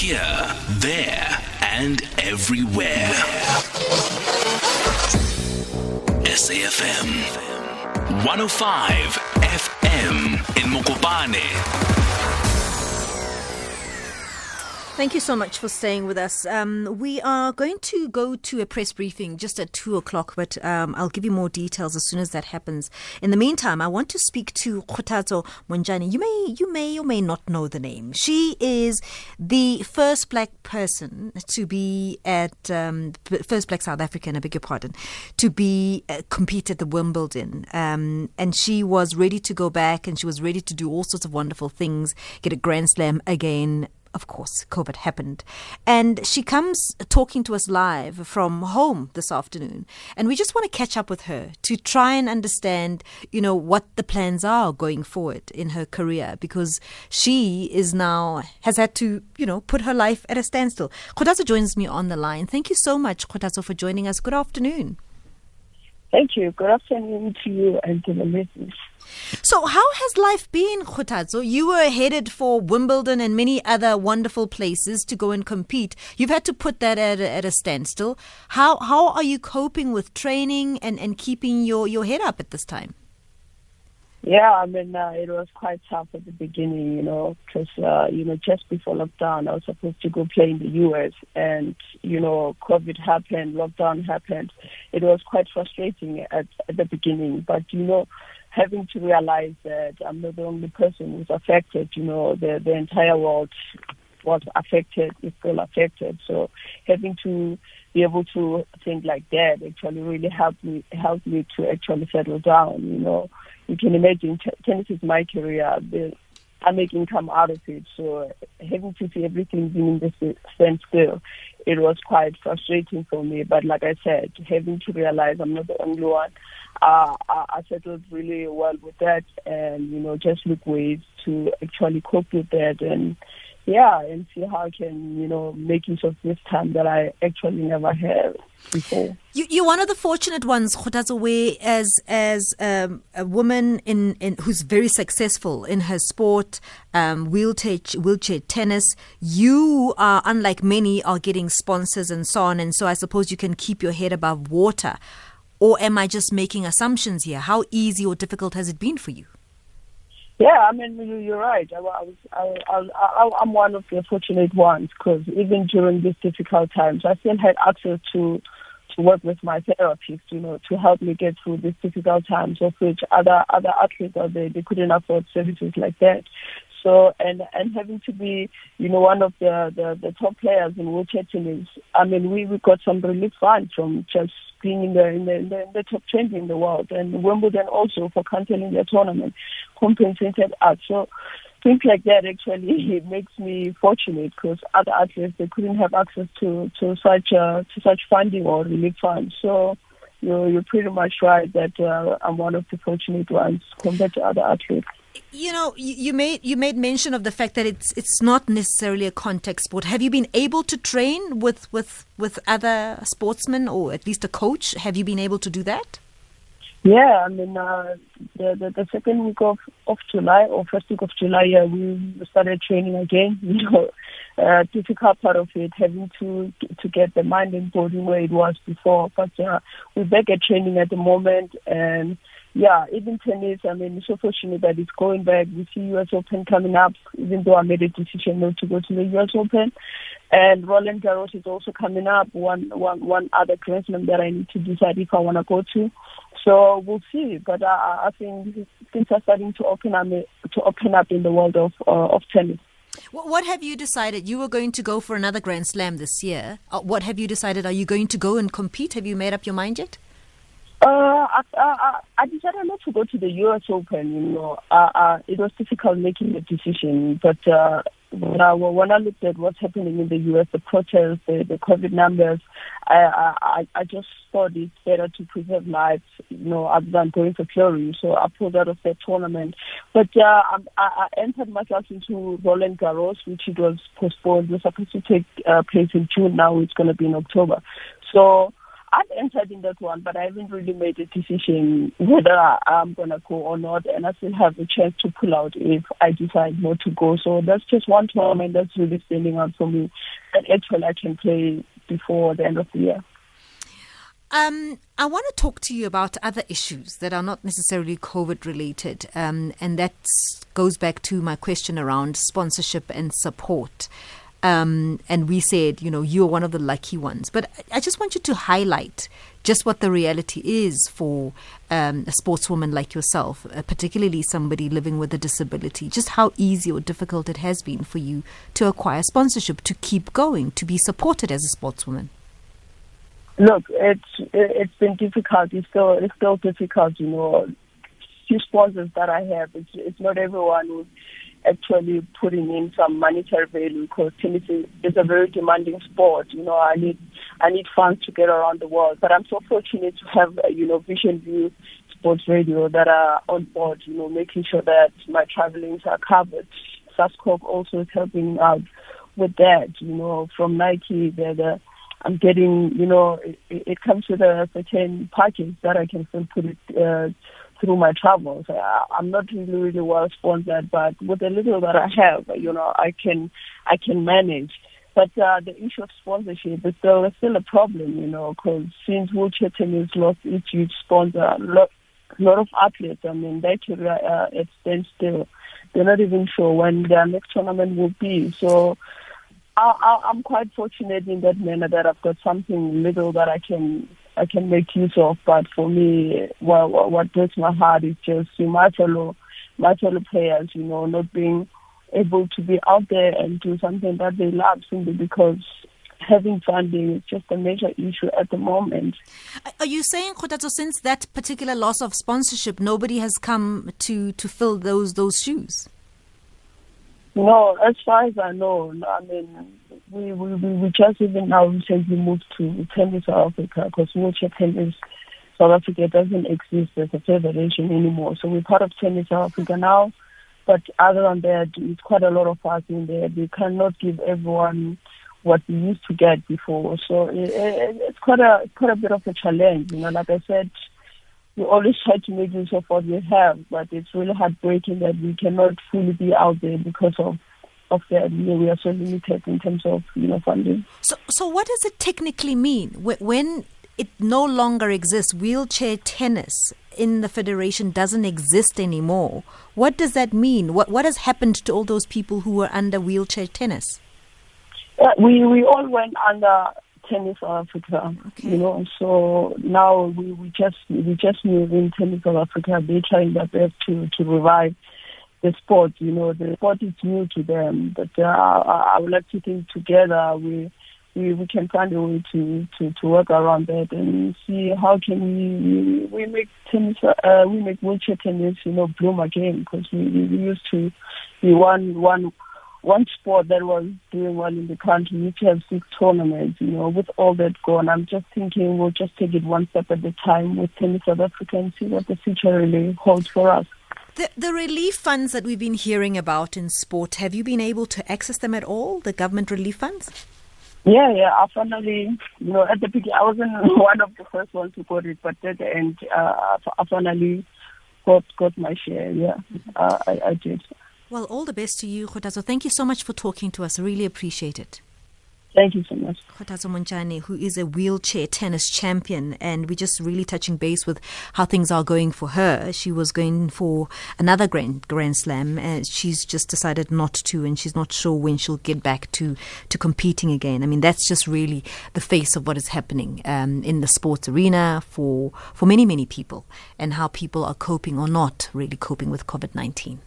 Here, there, and everywhere. SAFM 105 FM in Mokopane. Thank you so much for staying with us. Um, we are going to go to a press briefing just at two o'clock, but um, I'll give you more details as soon as that happens. In the meantime, I want to speak to Kgothatso Montjane. You may, you may or may not know the name. She is the first black person to be at um, first black South African. I beg your pardon, to be uh, compete at the Wimbledon, um, and she was ready to go back, and she was ready to do all sorts of wonderful things, get a Grand Slam again of course, COVID happened. And she comes talking to us live from home this afternoon. And we just want to catch up with her to try and understand, you know, what the plans are going forward in her career because she is now, has had to, you know, put her life at a standstill. Kgothatso joins me on the line. Thank you so much, Kgothatso, for joining us. Good afternoon. Thank you. Good afternoon to you and to the listeners. So, how has life been, Kgothatso? You were headed for Wimbledon and many other wonderful places to go and compete. You've had to put that at a, at a standstill. How how are you coping with training and, and keeping your, your head up at this time? Yeah, I mean, uh, it was quite tough at the beginning, you know, because, uh, you know, just before lockdown, I was supposed to go play in the U.S. and, you know, COVID happened, lockdown happened. It was quite frustrating at, at the beginning, but, you know, having to realize that I'm not the only person who's affected, you know, the, the entire world was affected, is still affected. So having to be able to think like that actually really helped me, helped me to actually settle down, you know you can imagine tennis is my career. The, I make income out of it. So having to see everything being in the standstill, it was quite frustrating for me. But like I said, having to realize I'm not the only one, uh, I, I settled really well with that, and you know, just look ways to actually cope with that and yeah, and see how I can, you know, make use of this time that I actually never had before. You, you're one of the fortunate ones, Kgothatso, as as um, a woman in, in who's very successful in her sport, um, wheelchair wheelchair tennis. You are unlike many are getting sponsors and so on, and so I suppose you can keep your head above water. Or am I just making assumptions here? How easy or difficult has it been for you? Yeah, I mean, you're right. I, was, I, I'm one of the fortunate ones because even during these difficult times, I still had access to to work with my therapist, you know, to help me get through these difficult times, of which other other athletes out there they couldn't afford services like that. So and and having to be, you know, one of the the, the top players in wheelchair tennis. I mean, we we got some relief funds from just being in the in the, in the, in the top twenty in the world, and Wimbledon also for cancelling their tournament compensated us. So things like that actually makes me fortunate because other athletes they couldn't have access to to such uh, to such funding or relief funds. So you're you're pretty much right that uh, I'm one of the fortunate ones compared to other athletes. You know, you made you made mention of the fact that it's it's not necessarily a contact sport. Have you been able to train with with with other sportsmen or at least a coach? Have you been able to do that? Yeah, I mean, uh, the, the, the second week of of July or first week of July, yeah, we started training again. You know, uh, difficult part of it having to to get the mind and body where it was before, but uh, we're back at training at the moment and yeah, even tennis, I mean, it's so fortunate that it's going back. We see US Open coming up, even though I made a decision not to go to the US Open. And Roland Garros is also coming up, one, one, one other Slam that I need to decide if I want to go to. So we'll see. But I, I think things are starting to open up, to open up in the world of, uh, of tennis. What have you decided? You were going to go for another Grand Slam this year. Uh, what have you decided? Are you going to go and compete? Have you made up your mind yet? Uh, I, I, I decided not to go to the U.S. Open. You know, uh, uh, it was difficult making the decision. But uh, when I when I looked at what's happening in the U.S., the protests, the, the COVID numbers, I, I I just thought it's better to preserve lives, you know, other than going for glory. So I pulled out of that tournament. But uh, I, I entered myself into Roland Garros, which it was postponed. It was supposed to take uh, place in June. Now it's going to be in October. So I've entered in that one, but I haven't really made a decision whether I'm going to go or not. And I still have a chance to pull out if I decide not to go. So that's just one tournament that's really standing out for me. And actually, I can play before the end of the year. Um, I want to talk to you about other issues that are not necessarily COVID related, um, and that goes back to my question around sponsorship and support. Um, and we said, you know, you're one of the lucky ones. But I just want you to highlight just what the reality is for um, a sportswoman like yourself, uh, particularly somebody living with a disability, just how easy or difficult it has been for you to acquire sponsorship, to keep going, to be supported as a sportswoman. Look, it's it's been difficult. It's still it's still difficult. You know, few sponsors that I have. It's it's not everyone actually putting in some monetary value because tennis is a very demanding sport. You know, I need I need funds to get around the world. But I'm so fortunate to have uh, you know Vision View Sports Radio that are on board. You know, making sure that my travelings are covered. SASCOC also is helping out with that. You know, from Nike, they're the I'm getting, you know, it, it comes with a certain package that I can still put it uh, through my travels. I, I'm not really, really well sponsored, but with the little that I have, you know, I can, I can manage. But uh, the issue of sponsorship is still, is still a problem, you know, because since wheelchair tennis lost its huge sponsor, a lot, lot of athletes, I mean, they could uh, at standstill. They're not even sure when their next tournament will be. So I, am quite fortunate in that manner that I've got something little that I can I can make use of. But for me, what, what breaks my heart is just my fellow my fellow players, you know, not being able to be out there and do something that they love simply because having funding is just a major issue at the moment. Are you saying, Kgothatso, since that particular loss of sponsorship, nobody has come to, to fill those those shoes? No, as far as I know, I mean, we we we just even now recently moved to Tennis South Africa because wheelchair tennis South Africa doesn't exist as a federation anymore. So we're part of Tennis South Africa now. But other than that, it's quite a lot of us in there. We cannot give everyone what we used to get before. So it, it, it's quite a quite a bit of a challenge. You know, like I said, we always try to make use of what we have, but it's really heartbreaking that we cannot fully be out there because of of. You know, we are so limited in terms of you know funding. So, so what does it technically mean when it no longer exists? Wheelchair tennis in the federation doesn't exist anymore. What does that mean? What what has happened to all those people who were under wheelchair tennis? Uh, we we all went under Tennis South Africa. Okay. You know, so now we, we just we just move in Tennis Africa. They're trying their best to to revive the sport. You know, the sport is new to them, but uh, I, I would like to think together we. We, we can find a way to, to, to work around that and see how can we we, we make tennis uh, we make wheelchair tennis you know bloom again because we, we used to be one one one sport that was doing well in the country to have six tournaments, you know, with all that gone, I'm just thinking we'll just take it one step at a time with Tennis South Africa and see what the future really holds for us. The, the relief funds that we've been hearing about in sport, have you been able to access them at all, the government relief funds? Yeah, yeah. I finally, you know, at the beginning, I wasn't one of the first ones to get it, but at the end, uh, I finally got got my share. Yeah, uh, I, I did. Well, all the best to you, Kgothatso. Thank you so much for talking to us. I really appreciate it. Thank you so much. Kgothatso Montjane, who is a wheelchair tennis champion, and we're just really touching base with how things are going for her. She was going for another Grand, grand Slam, and she's just decided not to, and she's not sure when she'll get back to, to competing again. I mean, that's just really the face of what is happening um, in the sports arena for, for many, many people, and how people are coping or not really coping with COVID 19.